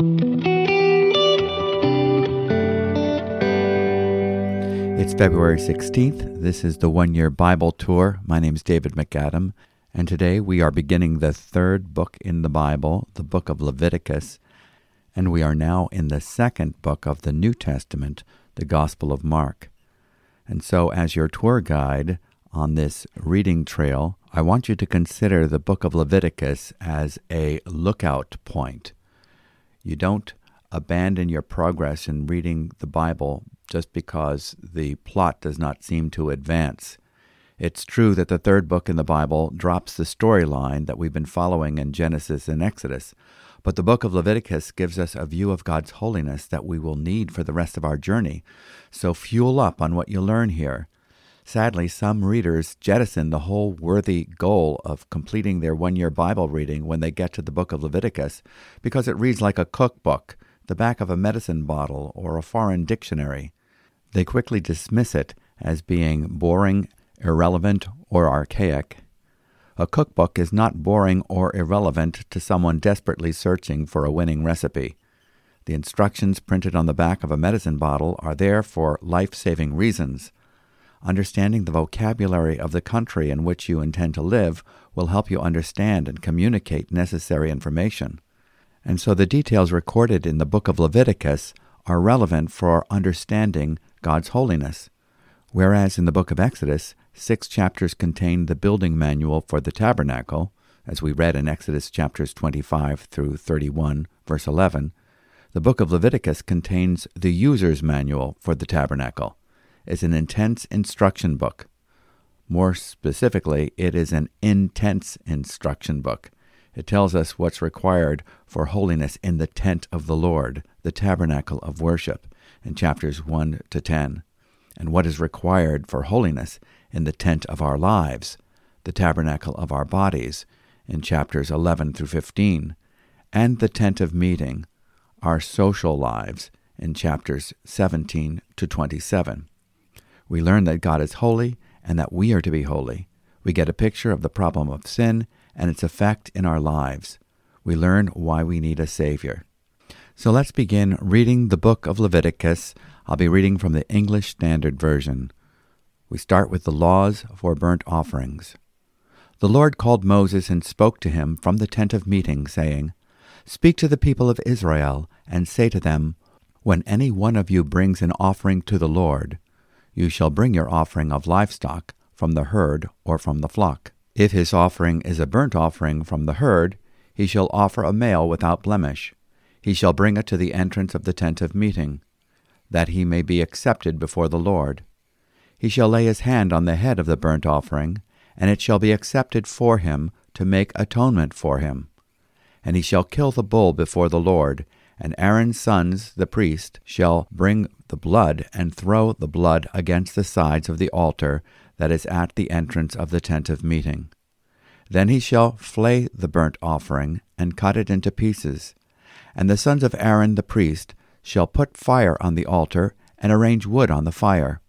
It's February 16th. This is the one year Bible tour. My name is David MacAdam, and today we are beginning the third book in the Bible, the book of Leviticus, and we are now in the second book of the New Testament, the Gospel of Mark. And so, as your tour guide on this reading trail, I want you to consider the book of Leviticus as a lookout point. You don't abandon your progress in reading the Bible just because the plot does not seem to advance. It's true that the third book in the Bible drops the storyline that we've been following in Genesis and Exodus, but the book of Leviticus gives us a view of God's holiness that we will need for the rest of our journey. So fuel up on what you learn here. Sadly, some readers jettison the whole worthy goal of completing their one year Bible reading when they get to the book of Leviticus because it reads like a cookbook, the back of a medicine bottle, or a foreign dictionary. They quickly dismiss it as being boring, irrelevant, or archaic. A cookbook is not boring or irrelevant to someone desperately searching for a winning recipe. The instructions printed on the back of a medicine bottle are there for life saving reasons. Understanding the vocabulary of the country in which you intend to live will help you understand and communicate necessary information. And so the details recorded in the book of Leviticus are relevant for understanding God's holiness. Whereas in the book of Exodus, six chapters contain the building manual for the tabernacle, as we read in Exodus chapters 25 through 31, verse 11, the book of Leviticus contains the user's manual for the tabernacle. It's an intense instruction book. More specifically, it is an intense instruction book. It tells us what's required for holiness in the tent of the Lord, the tabernacle of worship in chapters 1 to 10, and what is required for holiness in the tent of our lives, the tabernacle of our bodies, in chapters 11 through 15, and the tent of meeting, our social lives, in chapters 17 to 27. We learn that God is holy and that we are to be holy. We get a picture of the problem of sin and its effect in our lives. We learn why we need a Savior. So let's begin reading the book of Leviticus. I'll be reading from the English Standard Version. We start with the laws for burnt offerings. The Lord called Moses and spoke to him from the tent of meeting, saying, Speak to the people of Israel, and say to them, When any one of you brings an offering to the Lord, you shall bring your offering of livestock from the herd or from the flock. If his offering is a burnt offering from the herd, he shall offer a male without blemish he shall bring it to the entrance of the tent of meeting, that he may be accepted before the Lord. He shall lay his hand on the head of the burnt offering, and it shall be accepted for him to make atonement for him. And he shall kill the bull before the Lord, and Aaron's sons, the priest, shall bring the blood and throw the blood against the sides of the altar that is at the entrance of the tent of meeting. Then he shall flay the burnt offering and cut it into pieces and the sons of Aaron the priest shall put fire on the altar and arrange wood on the fire.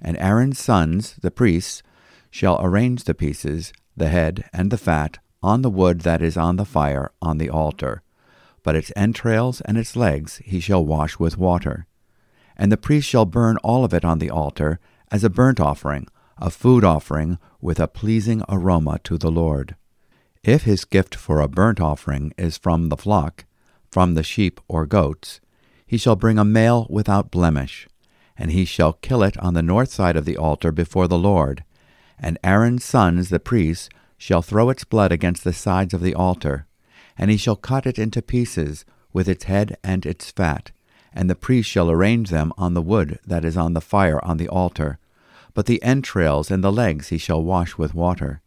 And Aaron's sons, the priests, shall arrange the pieces, the head, and the fat on the wood that is on the fire on the altar. But its entrails and its legs he shall wash with water. And the priest shall burn all of it on the altar as a burnt offering, a food offering with a pleasing aroma to the Lord. If his gift for a burnt offering is from the flock, from the sheep or goats, he shall bring a male without blemish, and he shall kill it on the north side of the altar before the Lord. And Aaron's sons, the priests, shall throw its blood against the sides of the altar, and he shall cut it into pieces, with its head and its fat, and the priest shall arrange them on the wood that is on the fire on the altar. But the entrails and the legs he shall wash with water.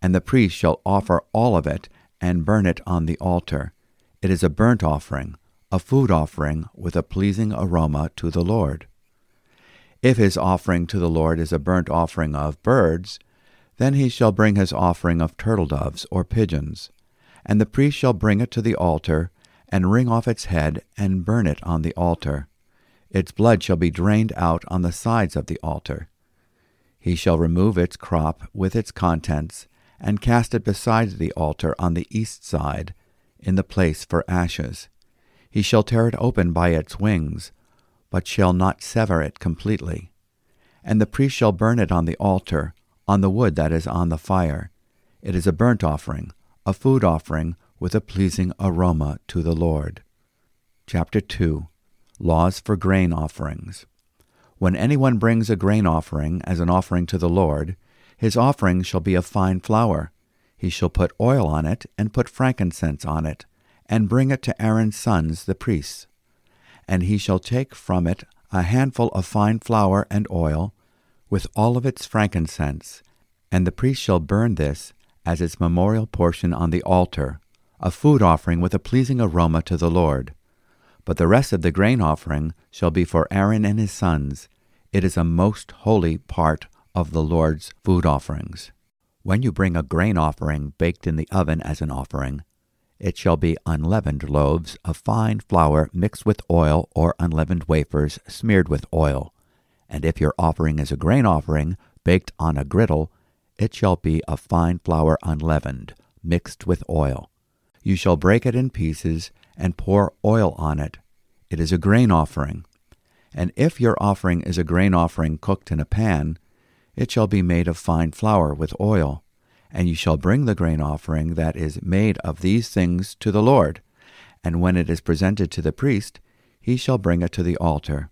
And the priest shall offer all of it, and burn it on the altar. It is a burnt offering, a food offering with a pleasing aroma to the Lord. If his offering to the Lord is a burnt offering of birds, then he shall bring his offering of turtle doves or pigeons, and the priest shall bring it to the altar, and wring off its head, and burn it on the altar. Its blood shall be drained out on the sides of the altar. He shall remove its crop with its contents, and cast it beside the altar on the east side, in the place for ashes. He shall tear it open by its wings, but shall not sever it completely. And the priest shall burn it on the altar, on the wood that is on the fire. It is a burnt offering, a food offering with a pleasing aroma to the Lord. Chapter 2 Laws for Grain Offerings. When anyone brings a grain offering as an offering to the Lord, his offering shall be of fine flour. He shall put oil on it, and put frankincense on it, and bring it to Aaron's sons the priests. And he shall take from it a handful of fine flour and oil, with all of its frankincense, and the priest shall burn this as its memorial portion on the altar, a food offering with a pleasing aroma to the Lord. But the rest of the grain offering shall be for Aaron and his sons. It is a most holy part of the Lord's food offerings. When you bring a grain offering baked in the oven as an offering, it shall be unleavened loaves of fine flour mixed with oil or unleavened wafers smeared with oil. And if your offering is a grain offering baked on a griddle, it shall be of fine flour unleavened, mixed with oil. You shall break it in pieces and pour oil on it. It is a grain offering. And if your offering is a grain offering cooked in a pan, it shall be made of fine flour with oil. And you shall bring the grain offering that is made of these things to the Lord. And when it is presented to the priest, he shall bring it to the altar.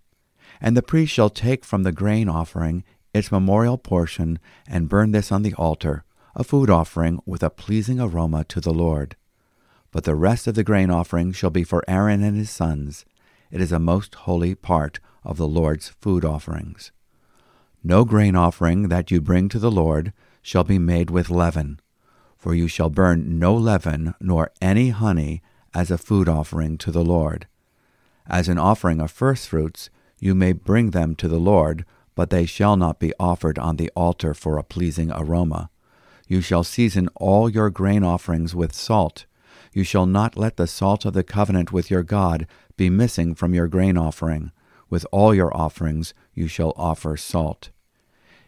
And the priest shall take from the grain offering its memorial portion, and burn this on the altar, a food offering with a pleasing aroma to the Lord. But the rest of the grain offering shall be for Aaron and his sons. It is a most holy part of the Lord's food offerings. No grain offering that you bring to the Lord shall be made with leaven, for you shall burn no leaven nor any honey as a food offering to the Lord. As an offering of firstfruits, you may bring them to the Lord but they shall not be offered on the altar for a pleasing aroma. You shall season all your grain offerings with salt. You shall not let the salt of the covenant with your God be missing from your grain offering. With all your offerings you shall offer salt.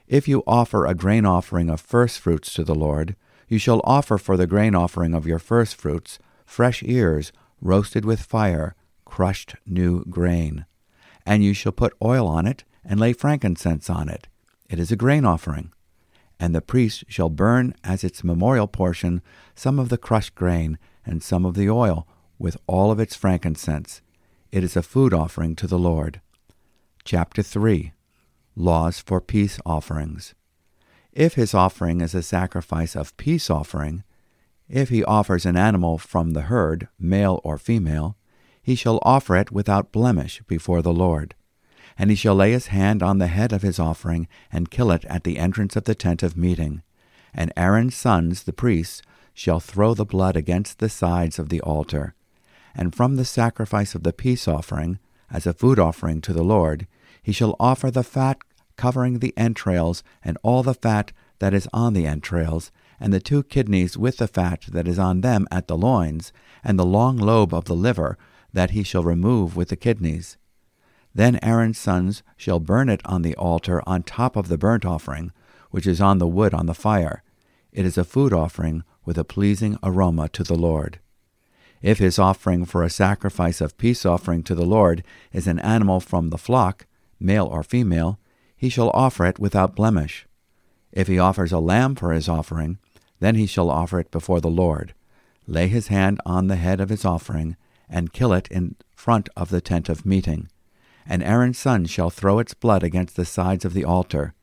If you offer a grain offering of firstfruits to the Lord, you shall offer for the grain offering of your firstfruits fresh ears, roasted with fire, crushed new grain. And you shall put oil on it, and lay frankincense on it. It is a grain offering. And the priest shall burn as its memorial portion some of the crushed grain and some of the oil with all of its frankincense. It is a food offering to the Lord. Chapter 3 Laws for Peace Offerings. If his offering is a sacrifice of peace offering, if he offers an animal from the herd, male or female, he shall offer it without blemish before the Lord. And he shall lay his hand on the head of his offering, and kill it at the entrance of the tent of meeting. And Aaron's sons, the priests, shall throw the blood against the sides of the altar. And from the sacrifice of the peace offering, as a food offering to the Lord, he shall offer the fat covering the entrails, and all the fat that is on the entrails, and the two kidneys with the fat that is on them at the loins, and the long lobe of the liver that he shall remove with the kidneys. Then Aaron's sons shall burn it on the altar on top of the burnt offering, which is on the wood on the fire. It is a food offering with a pleasing aroma to the Lord. If his offering for a sacrifice of peace offering to the Lord is an animal from the flock, male or female, he shall offer it without blemish. If he offers a lamb for his offering, then he shall offer it before the Lord, lay his hand on the head of his offering, and kill it in front of the tent of meeting and Aaron's son shall throw its blood against the sides of the altar.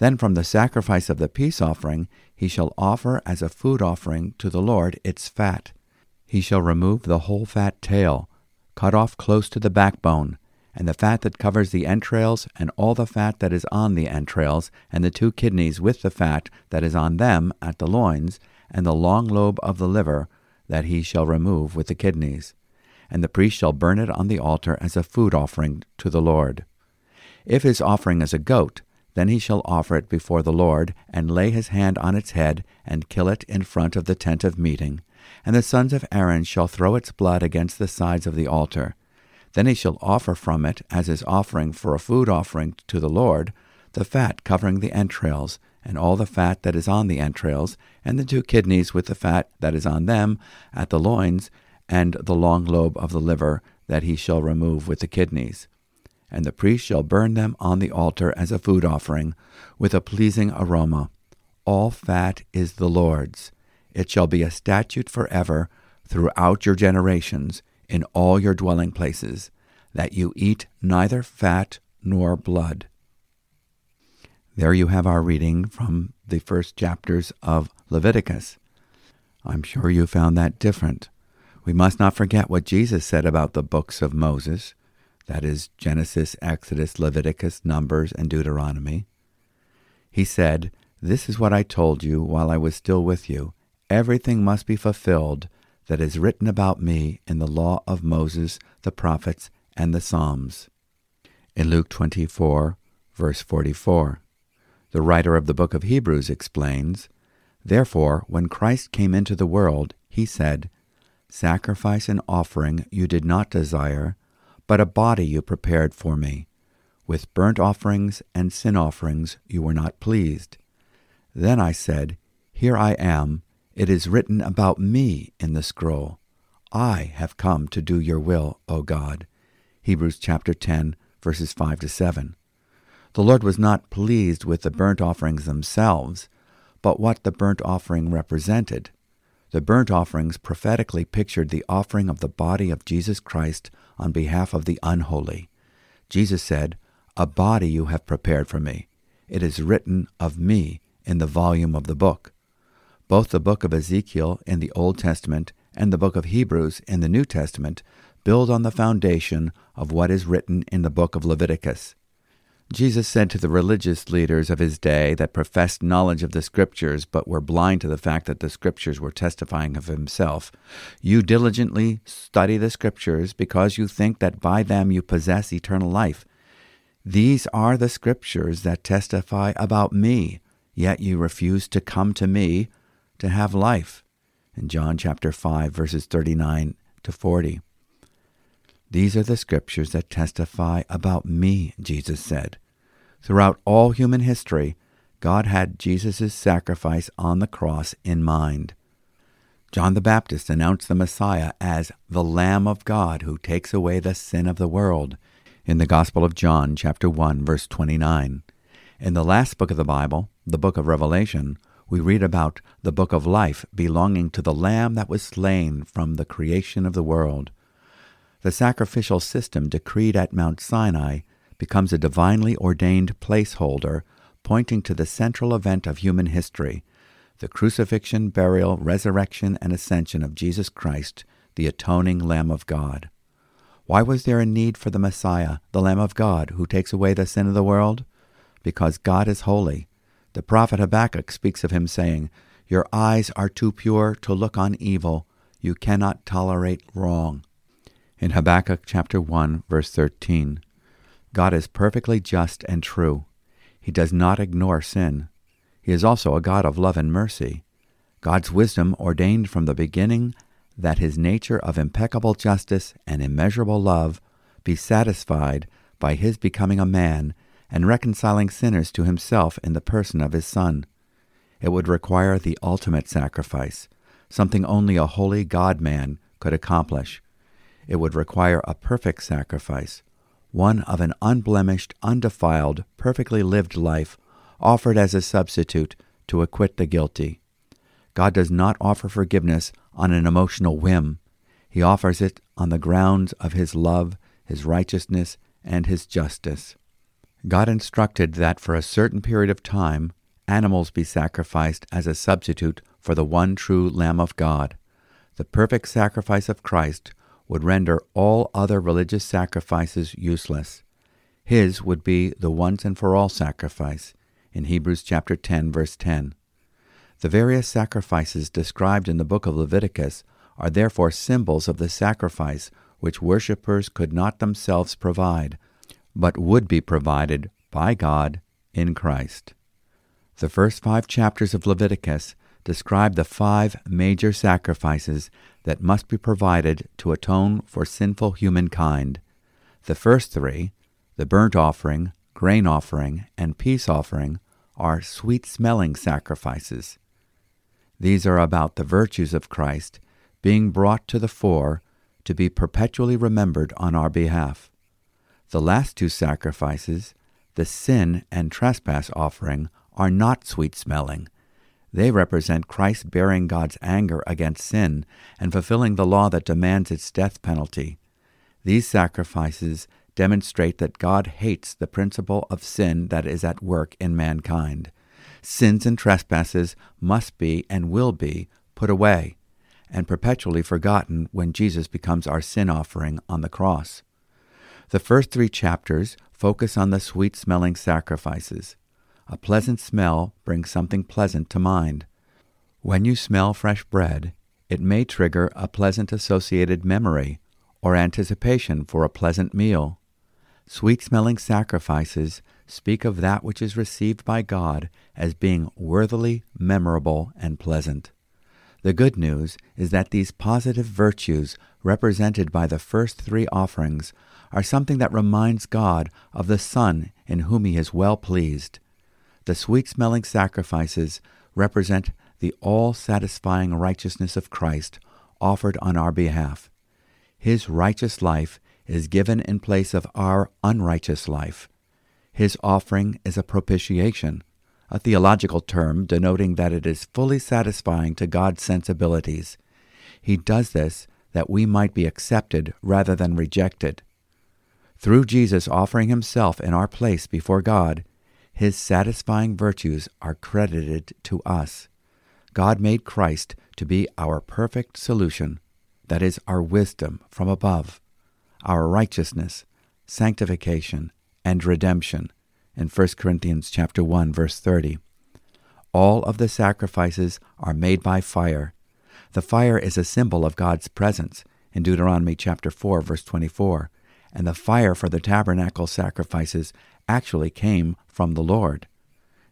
Then from the sacrifice of the peace offering he shall offer as a food offering to the Lord its fat. He shall remove the whole fat tail, cut off close to the backbone, and the fat that covers the entrails, and all the fat that is on the entrails, and the two kidneys with the fat that is on them at the loins, and the long lobe of the liver, that he shall remove with the kidneys and the priest shall burn it on the altar as a food offering to the Lord. If his offering is a goat, then he shall offer it before the Lord, and lay his hand on its head, and kill it in front of the tent of meeting. And the sons of Aaron shall throw its blood against the sides of the altar. Then he shall offer from it, as his offering for a food offering to the Lord, the fat covering the entrails, and all the fat that is on the entrails, and the two kidneys with the fat that is on them, at the loins, and the long lobe of the liver, that he shall remove with the kidneys. And the priest shall burn them on the altar as a food offering, with a pleasing aroma. All fat is the Lord's. It shall be a statute forever throughout your generations in all your dwelling places, that you eat neither fat nor blood. There you have our reading from the first chapters of Leviticus. I'm sure you found that different. We must not forget what Jesus said about the books of Moses that is, Genesis, Exodus, Leviticus, Numbers, and Deuteronomy. He said, This is what I told you while I was still with you. Everything must be fulfilled that is written about me in the law of Moses, the prophets, and the Psalms. In Luke 24, verse 44, the writer of the book of Hebrews explains, Therefore, when Christ came into the world, he said, Sacrifice and offering you did not desire, but a body you prepared for me. With burnt offerings and sin offerings you were not pleased. Then I said, Here I am. It is written about me in the scroll. I have come to do your will, O God. Hebrews chapter 10, verses 5 to 7. The Lord was not pleased with the burnt offerings themselves, but what the burnt offering represented. The burnt offerings prophetically pictured the offering of the body of Jesus Christ on behalf of the unholy. Jesus said, A body you have prepared for me. It is written of me in the volume of the book. Both the book of Ezekiel in the Old Testament and the book of Hebrews in the New Testament build on the foundation of what is written in the book of Leviticus. Jesus said to the religious leaders of his day that professed knowledge of the Scriptures but were blind to the fact that the Scriptures were testifying of himself, You diligently study the Scriptures because you think that by them you possess eternal life. These are the Scriptures that testify about me, yet you refuse to come to me to have life. In John chapter 5, verses 39 to 40. These are the scriptures that testify about me, Jesus said. Throughout all human history, God had Jesus' sacrifice on the cross in mind. John the Baptist announced the Messiah as the Lamb of God who takes away the sin of the world in the Gospel of John, chapter 1, verse 29. In the last book of the Bible, the book of Revelation, we read about the book of life belonging to the Lamb that was slain from the creation of the world. The sacrificial system decreed at Mount Sinai becomes a divinely ordained placeholder pointing to the central event of human history the crucifixion, burial, resurrection, and ascension of Jesus Christ, the atoning Lamb of God. Why was there a need for the Messiah, the Lamb of God, who takes away the sin of the world? Because God is holy. The prophet Habakkuk speaks of him saying, Your eyes are too pure to look on evil. You cannot tolerate wrong in Habakkuk chapter 1 verse 13. God is perfectly just and true. He does not ignore sin. He is also a God of love and mercy. God's wisdom ordained from the beginning that his nature of impeccable justice and immeasurable love be satisfied by his becoming a man and reconciling sinners to himself in the person of his Son. It would require the ultimate sacrifice, something only a holy God man could accomplish it would require a perfect sacrifice, one of an unblemished, undefiled, perfectly lived life, offered as a substitute to acquit the guilty. God does not offer forgiveness on an emotional whim. He offers it on the grounds of His love, His righteousness, and His justice. God instructed that for a certain period of time animals be sacrificed as a substitute for the one true Lamb of God. The perfect sacrifice of Christ would render all other religious sacrifices useless. His would be the once and for all sacrifice in Hebrews chapter 10 verse 10. The various sacrifices described in the book of Leviticus are therefore symbols of the sacrifice which worshippers could not themselves provide, but would be provided by God in Christ. The first five chapters of Leviticus describe the five major sacrifices that must be provided to atone for sinful humankind. The first three, the burnt offering, grain offering, and peace offering, are sweet smelling sacrifices. These are about the virtues of Christ being brought to the fore to be perpetually remembered on our behalf. The last two sacrifices, the sin and trespass offering, are not sweet smelling. They represent Christ bearing God's anger against sin and fulfilling the law that demands its death penalty. These sacrifices demonstrate that God hates the principle of sin that is at work in mankind. Sins and trespasses must be and will be put away and perpetually forgotten when Jesus becomes our sin offering on the cross. The first three chapters focus on the sweet smelling sacrifices. A pleasant smell brings something pleasant to mind. When you smell fresh bread, it may trigger a pleasant associated memory or anticipation for a pleasant meal. Sweet smelling sacrifices speak of that which is received by God as being worthily memorable and pleasant. The good news is that these positive virtues represented by the first three offerings are something that reminds God of the Son in whom he is well pleased. The sweet smelling sacrifices represent the all satisfying righteousness of Christ offered on our behalf. His righteous life is given in place of our unrighteous life. His offering is a propitiation, a theological term denoting that it is fully satisfying to God's sensibilities. He does this that we might be accepted rather than rejected. Through Jesus offering himself in our place before God, his satisfying virtues are credited to us. God made Christ to be our perfect solution, that is, our wisdom from above, our righteousness, sanctification, and redemption in 1 Corinthians chapter 1 verse 30. All of the sacrifices are made by fire. The fire is a symbol of God's presence in Deuteronomy chapter 4 verse 24, and the fire for the tabernacle sacrifices actually came from the Lord.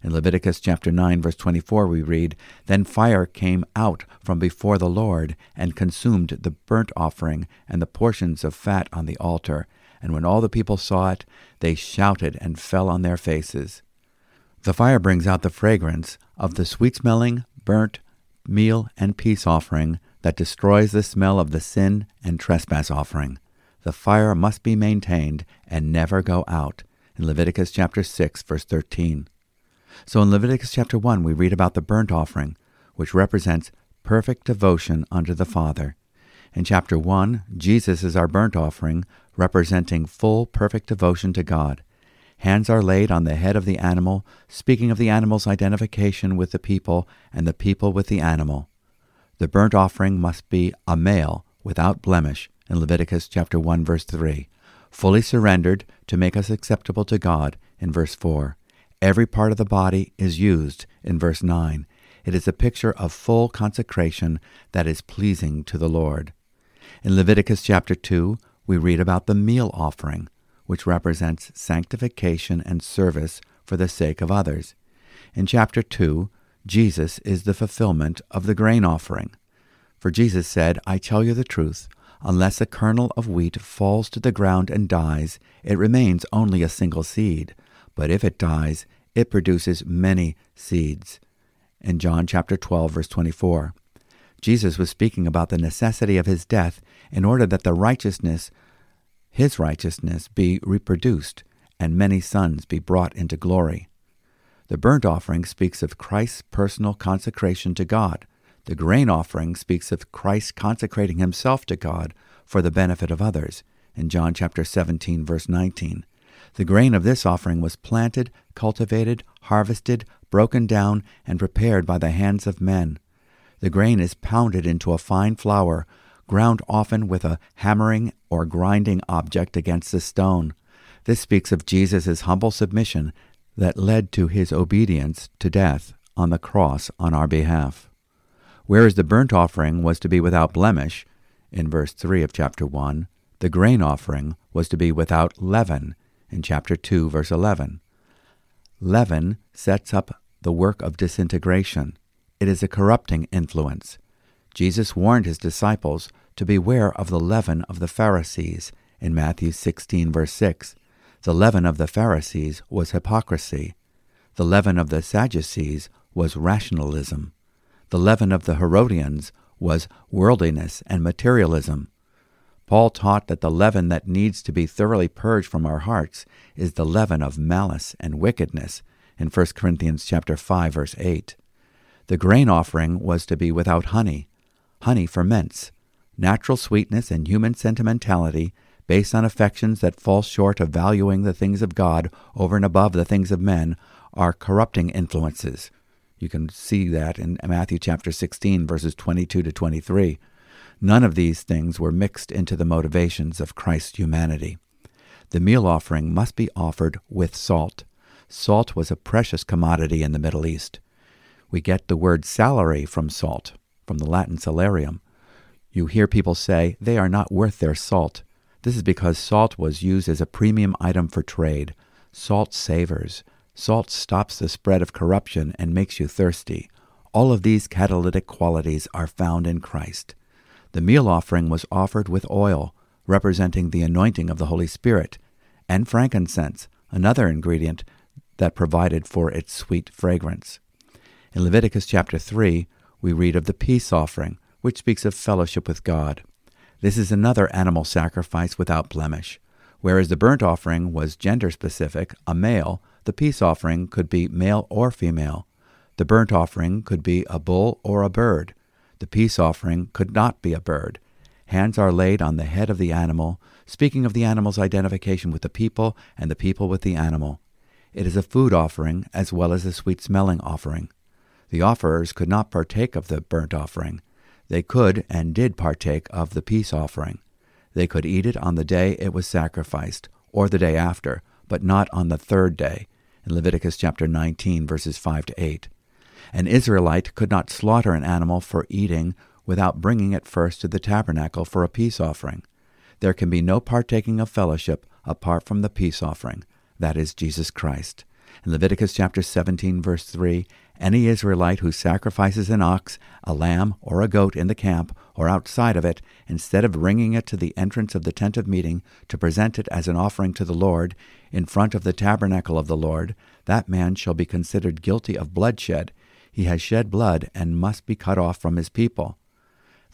In Leviticus chapter 9 verse 24 we read, Then fire came out from before the Lord and consumed the burnt offering and the portions of fat on the altar, and when all the people saw it, they shouted and fell on their faces. The fire brings out the fragrance of the sweet smelling, burnt, meal, and peace offering that destroys the smell of the sin and trespass offering. The fire must be maintained and never go out. In Leviticus chapter 6, verse 13. So in Leviticus chapter 1, we read about the burnt offering, which represents perfect devotion unto the Father. In chapter 1, Jesus is our burnt offering, representing full, perfect devotion to God. Hands are laid on the head of the animal, speaking of the animal's identification with the people and the people with the animal. The burnt offering must be a male, without blemish, in Leviticus chapter 1 verse 3, fully surrendered to make us acceptable to God in verse 4. Every part of the body is used in verse 9. It is a picture of full consecration that is pleasing to the Lord. In Leviticus chapter 2, we read about the meal offering, which represents sanctification and service for the sake of others. In chapter 2, Jesus is the fulfillment of the grain offering. For Jesus said, I tell you the truth, unless a kernel of wheat falls to the ground and dies, it remains only a single seed, but if it dies, it produces many seeds. In John chapter 12 verse 24. Jesus was speaking about the necessity of his death in order that the righteousness, his righteousness, be reproduced and many sons be brought into glory. The burnt offering speaks of Christ's personal consecration to God. The grain offering speaks of Christ consecrating himself to God for the benefit of others in John chapter 17 verse 19. The grain of this offering was planted, cultivated, harvested, broken down, and prepared by the hands of men. The grain is pounded into a fine flour, ground often with a hammering or grinding object against a stone. This speaks of Jesus' humble submission that led to his obedience to death on the cross on our behalf. Whereas the burnt offering was to be without blemish, in verse 3 of chapter 1, the grain offering was to be without leaven, in chapter 2, verse 11. Leaven sets up the work of disintegration. It is a corrupting influence. Jesus warned his disciples to beware of the leaven of the Pharisees in Matthew 16, verse 6. The leaven of the Pharisees was hypocrisy. The leaven of the Sadducees was rationalism. The leaven of the Herodians was worldliness and materialism. Paul taught that the leaven that needs to be thoroughly purged from our hearts is the leaven of malice and wickedness in 1 Corinthians chapter 5 verse 8. The grain offering was to be without honey. Honey ferments. Natural sweetness and human sentimentality based on affections that fall short of valuing the things of God over and above the things of men are corrupting influences. You can see that in Matthew chapter 16 verses 22 to 23. None of these things were mixed into the motivations of Christ's humanity. The meal offering must be offered with salt. Salt was a precious commodity in the Middle East. We get the word salary from salt, from the Latin salarium. You hear people say they are not worth their salt. This is because salt was used as a premium item for trade. Salt savors. Salt stops the spread of corruption and makes you thirsty. All of these catalytic qualities are found in Christ. The meal offering was offered with oil, representing the anointing of the Holy Spirit, and frankincense, another ingredient that provided for its sweet fragrance. In Leviticus chapter 3, we read of the peace offering, which speaks of fellowship with God. This is another animal sacrifice without blemish. Whereas the burnt offering was gender specific, a male, the peace offering could be male or female. The burnt offering could be a bull or a bird. The peace offering could not be a bird. Hands are laid on the head of the animal, speaking of the animal's identification with the people and the people with the animal. It is a food offering as well as a sweet smelling offering. The offerers could not partake of the burnt offering. They could and did partake of the peace offering. They could eat it on the day it was sacrificed, or the day after, but not on the third day, in Leviticus chapter 19, verses 5 to 8. An Israelite could not slaughter an animal for eating without bringing it first to the tabernacle for a peace offering. There can be no partaking of fellowship apart from the peace offering, that is Jesus Christ. In Leviticus chapter 17, verse 3, any Israelite who sacrifices an ox, a lamb, or a goat in the camp or outside of it, instead of bringing it to the entrance of the tent of meeting to present it as an offering to the Lord in front of the tabernacle of the Lord, that man shall be considered guilty of bloodshed he has shed blood and must be cut off from his people.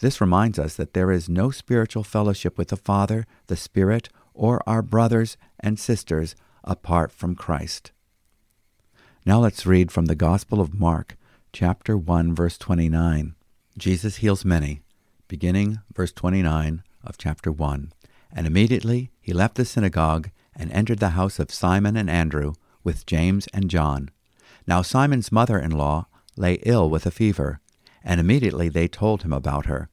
This reminds us that there is no spiritual fellowship with the Father, the Spirit, or our brothers and sisters apart from Christ. Now let's read from the Gospel of Mark, chapter 1, verse 29. Jesus heals many, beginning verse 29 of chapter 1. And immediately he left the synagogue and entered the house of Simon and Andrew with James and John. Now Simon's mother in law lay ill with a fever, and immediately they told him about her.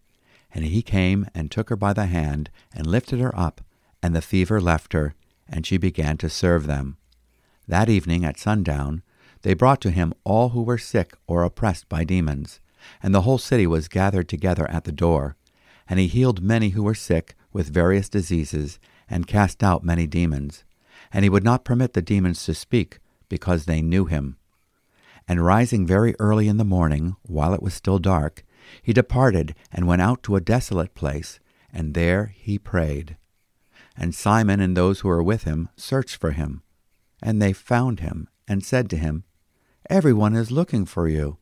And he came and took her by the hand and lifted her up, and the fever left her, and she began to serve them. That evening at sundown, they brought to him all who were sick or oppressed by demons, and the whole city was gathered together at the door. And he healed many who were sick with various diseases, and cast out many demons. And he would not permit the demons to speak, because they knew him. And rising very early in the morning, while it was still dark, he departed and went out to a desolate place, and there he prayed. And Simon and those who were with him searched for him. And they found him, and said to him, Every one is looking for you.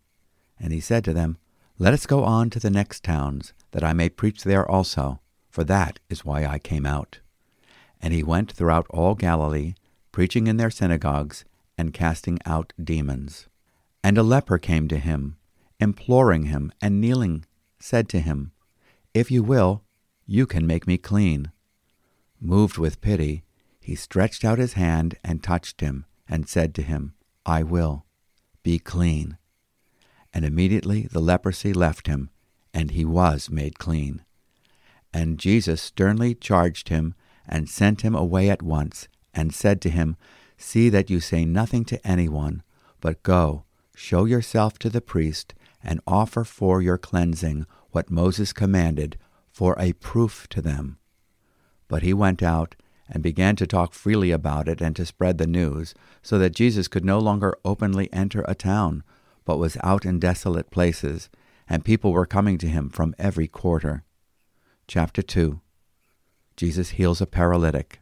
And he said to them, Let us go on to the next towns, that I may preach there also, for that is why I came out. And he went throughout all Galilee, preaching in their synagogues, and casting out demons. And a leper came to him, imploring him, and kneeling, said to him, If you will, you can make me clean. Moved with pity, he stretched out his hand and touched him, and said to him, I will, be clean. And immediately the leprosy left him, and he was made clean. And Jesus sternly charged him, and sent him away at once, and said to him, See that you say nothing to anyone, but go Show yourself to the priest, and offer for your cleansing what Moses commanded for a proof to them. But he went out and began to talk freely about it and to spread the news, so that Jesus could no longer openly enter a town, but was out in desolate places, and people were coming to him from every quarter. Chapter 2 Jesus heals a paralytic.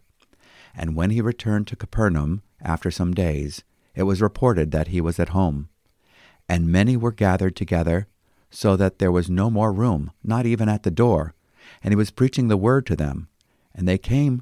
And when he returned to Capernaum after some days, it was reported that he was at home and many were gathered together, so that there was no more room, not even at the door, and he was preaching the word to them. And they came,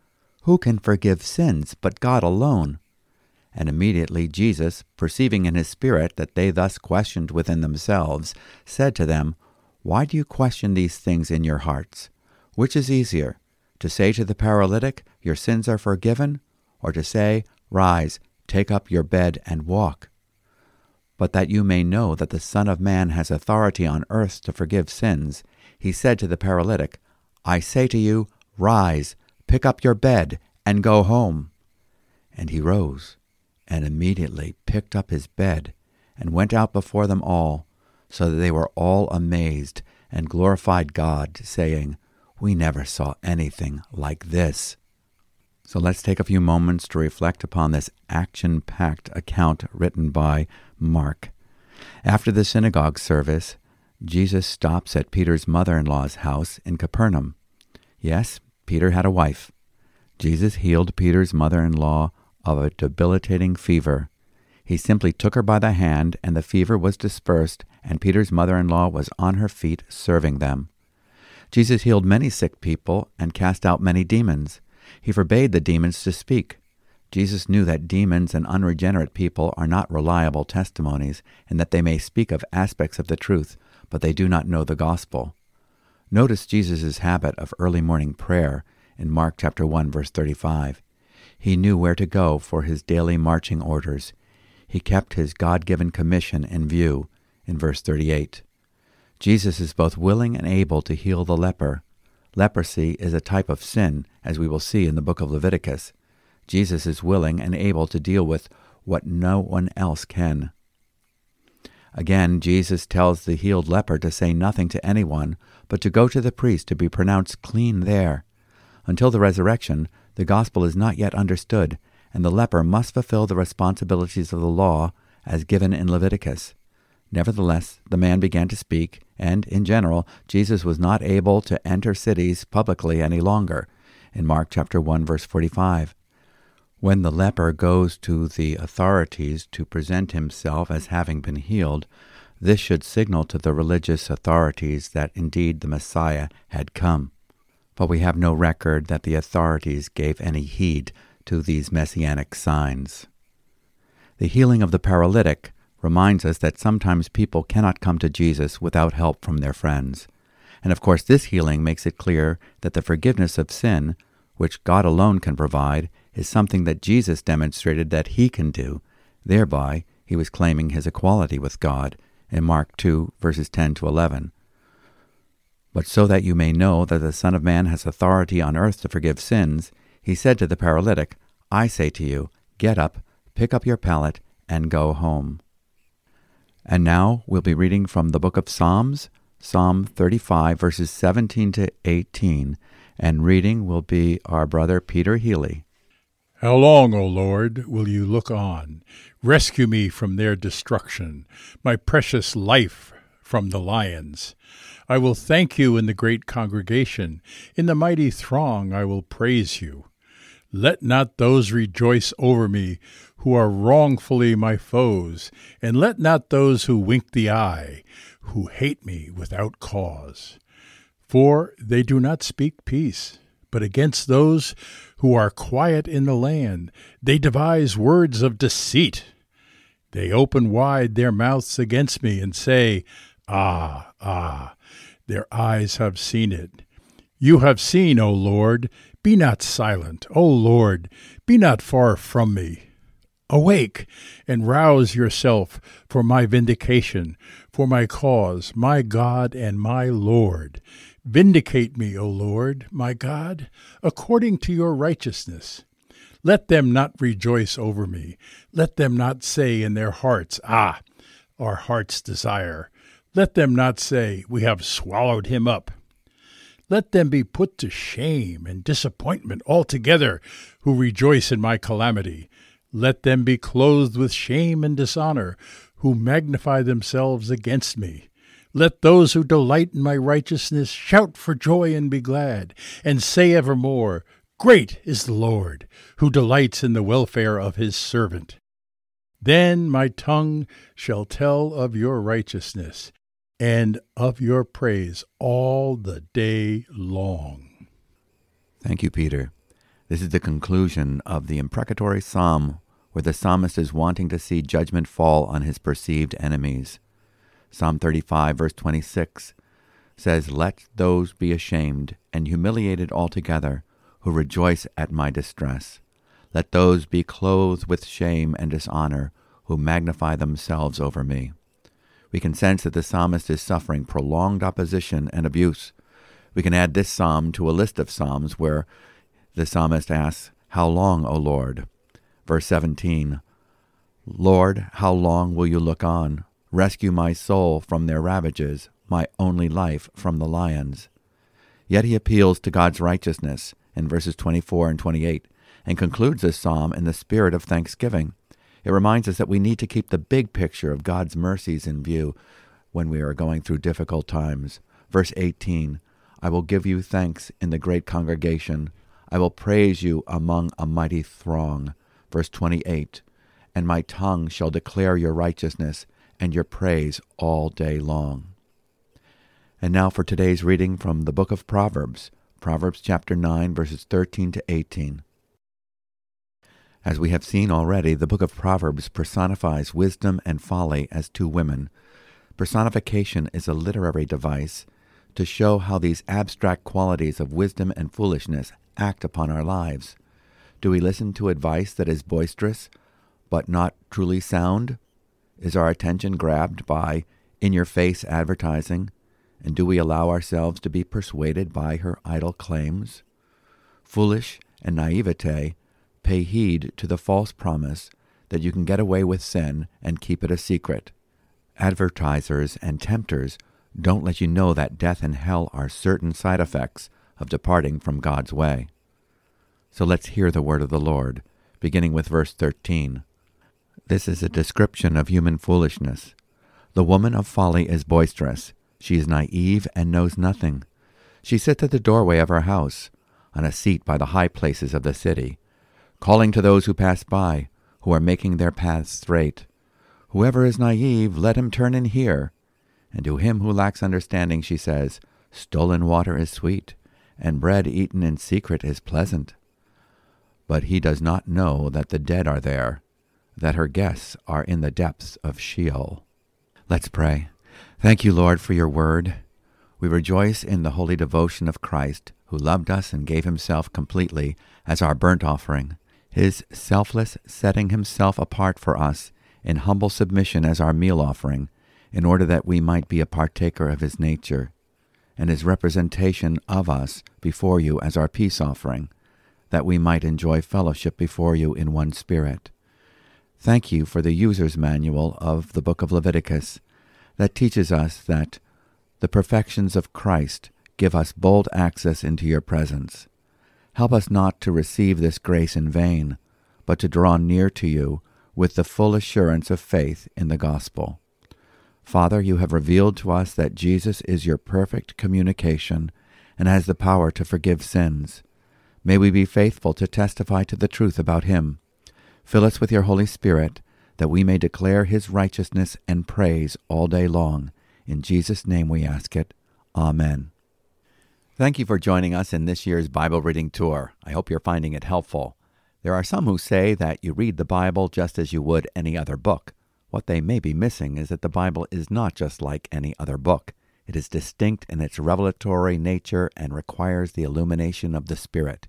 Who can forgive sins but God alone? And immediately Jesus, perceiving in his spirit that they thus questioned within themselves, said to them, Why do you question these things in your hearts? Which is easier, to say to the paralytic, Your sins are forgiven, or to say, Rise, take up your bed, and walk? But that you may know that the Son of Man has authority on earth to forgive sins, he said to the paralytic, I say to you, Rise, pick up your bed, and go home. And he rose, and immediately picked up his bed, and went out before them all, so that they were all amazed, and glorified God, saying, We never saw anything like this. So let's take a few moments to reflect upon this action packed account written by Mark. After the synagogue service, Jesus stops at Peter's mother in law's house in Capernaum. Yes, Peter had a wife. Jesus healed Peter's mother in law of a debilitating fever. He simply took her by the hand, and the fever was dispersed, and Peter's mother in law was on her feet serving them. Jesus healed many sick people and cast out many demons. He forbade the demons to speak. Jesus knew that demons and unregenerate people are not reliable testimonies, and that they may speak of aspects of the truth, but they do not know the gospel. Notice Jesus' habit of early morning prayer in Mark chapter 1 verse 35. He knew where to go for his daily marching orders. He kept his God-given commission in view in verse 38. Jesus is both willing and able to heal the leper, Leprosy is a type of sin, as we will see in the book of Leviticus. Jesus is willing and able to deal with what no one else can. Again, Jesus tells the healed leper to say nothing to anyone, but to go to the priest to be pronounced clean there. Until the resurrection, the gospel is not yet understood, and the leper must fulfill the responsibilities of the law as given in Leviticus. Nevertheless, the man began to speak, and, in general, Jesus was not able to enter cities publicly any longer. In Mark chapter 1 verse 45, when the leper goes to the authorities to present himself as having been healed, this should signal to the religious authorities that indeed the Messiah had come. But we have no record that the authorities gave any heed to these messianic signs. The healing of the paralytic reminds us that sometimes people cannot come to Jesus without help from their friends. And of course, this healing makes it clear that the forgiveness of sin, which God alone can provide, is something that Jesus demonstrated that he can do. Thereby, he was claiming his equality with God in Mark 2, verses 10 to 11. But so that you may know that the Son of Man has authority on earth to forgive sins, he said to the paralytic, I say to you, get up, pick up your pallet, and go home. And now we'll be reading from the book of Psalms, Psalm 35, verses 17 to 18, and reading will be our brother Peter Healey. How long, O Lord, will you look on? Rescue me from their destruction, my precious life from the lions. I will thank you in the great congregation. In the mighty throng I will praise you. Let not those rejoice over me who are wrongfully my foes, and let not those who wink the eye, who hate me without cause. For they do not speak peace, but against those who are quiet in the land, they devise words of deceit. They open wide their mouths against me and say, Ah, ah, their eyes have seen it. You have seen, O Lord, be not silent, O Lord, be not far from me. Awake and rouse yourself for my vindication, for my cause, my God and my Lord. Vindicate me, O Lord, my God, according to your righteousness. Let them not rejoice over me. Let them not say in their hearts, Ah, our heart's desire. Let them not say, We have swallowed him up. Let them be put to shame and disappointment altogether who rejoice in my calamity. Let them be clothed with shame and dishonor who magnify themselves against me. Let those who delight in my righteousness shout for joy and be glad, and say evermore, Great is the Lord, who delights in the welfare of his servant. Then my tongue shall tell of your righteousness and of your praise all the day long. Thank you, Peter. This is the conclusion of the imprecatory psalm where the psalmist is wanting to see judgment fall on his perceived enemies. Psalm 35, verse 26 says, Let those be ashamed and humiliated altogether who rejoice at my distress. Let those be clothed with shame and dishonor who magnify themselves over me. We can sense that the psalmist is suffering prolonged opposition and abuse. We can add this psalm to a list of psalms where the psalmist asks, How long, O Lord? Verse 17 Lord, how long will you look on? Rescue my soul from their ravages, my only life from the lions. Yet he appeals to God's righteousness in verses 24 and 28 and concludes this psalm in the spirit of thanksgiving. It reminds us that we need to keep the big picture of God's mercies in view when we are going through difficult times. Verse 18 I will give you thanks in the great congregation. I will praise you among a mighty throng. Verse 28 And my tongue shall declare your righteousness and your praise all day long. And now for today's reading from the book of Proverbs, Proverbs chapter 9, verses 13 to 18. As we have seen already, the book of Proverbs personifies wisdom and folly as two women. Personification is a literary device to show how these abstract qualities of wisdom and foolishness act upon our lives. Do we listen to advice that is boisterous, but not truly sound? Is our attention grabbed by in your face advertising? And do we allow ourselves to be persuaded by her idle claims? Foolish and naivete pay heed to the false promise that you can get away with sin and keep it a secret. Advertisers and tempters don't let you know that death and hell are certain side effects of departing from God's way. So let's hear the word of the Lord, beginning with verse 13. This is a description of human foolishness. The woman of folly is boisterous. She is naive and knows nothing. She sits at the doorway of her house, on a seat by the high places of the city, calling to those who pass by, who are making their paths straight. Whoever is naive, let him turn in here. And to him who lacks understanding, she says, Stolen water is sweet, and bread eaten in secret is pleasant. But he does not know that the dead are there, that her guests are in the depths of Sheol. Let's pray. Thank you, Lord, for your word. We rejoice in the holy devotion of Christ, who loved us and gave himself completely as our burnt offering his selfless setting himself apart for us in humble submission as our meal offering, in order that we might be a partaker of his nature, and his representation of us before you as our peace offering, that we might enjoy fellowship before you in one spirit. Thank you for the user's manual of the book of Leviticus that teaches us that the perfections of Christ give us bold access into your presence. Help us not to receive this grace in vain, but to draw near to you with the full assurance of faith in the gospel. Father, you have revealed to us that Jesus is your perfect communication and has the power to forgive sins. May we be faithful to testify to the truth about him. Fill us with your Holy Spirit, that we may declare his righteousness and praise all day long. In Jesus' name we ask it. Amen. Thank you for joining us in this year's Bible reading tour. I hope you're finding it helpful. There are some who say that you read the Bible just as you would any other book. What they may be missing is that the Bible is not just like any other book. It is distinct in its revelatory nature and requires the illumination of the Spirit.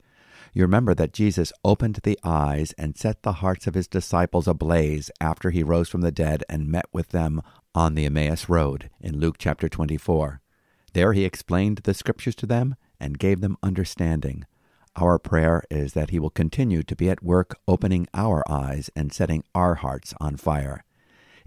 You remember that Jesus opened the eyes and set the hearts of his disciples ablaze after he rose from the dead and met with them on the Emmaus Road in Luke chapter 24. There he explained the Scriptures to them and gave them understanding. Our prayer is that he will continue to be at work opening our eyes and setting our hearts on fire.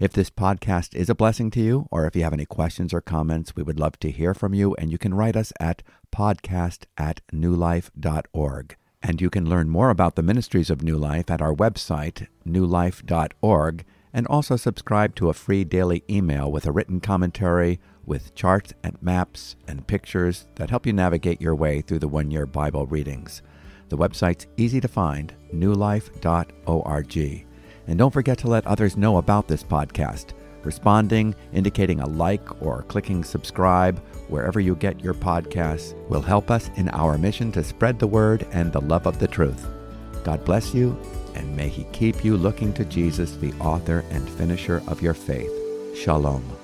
If this podcast is a blessing to you, or if you have any questions or comments, we would love to hear from you, and you can write us at podcast at newlife.org. And you can learn more about the ministries of New Life at our website, newlife.org, and also subscribe to a free daily email with a written commentary with charts and maps and pictures that help you navigate your way through the one year Bible readings. The website's easy to find, newlife.org. And don't forget to let others know about this podcast. Responding, indicating a like, or clicking subscribe wherever you get your podcasts will help us in our mission to spread the word and the love of the truth. God bless you, and may He keep you looking to Jesus, the author and finisher of your faith. Shalom.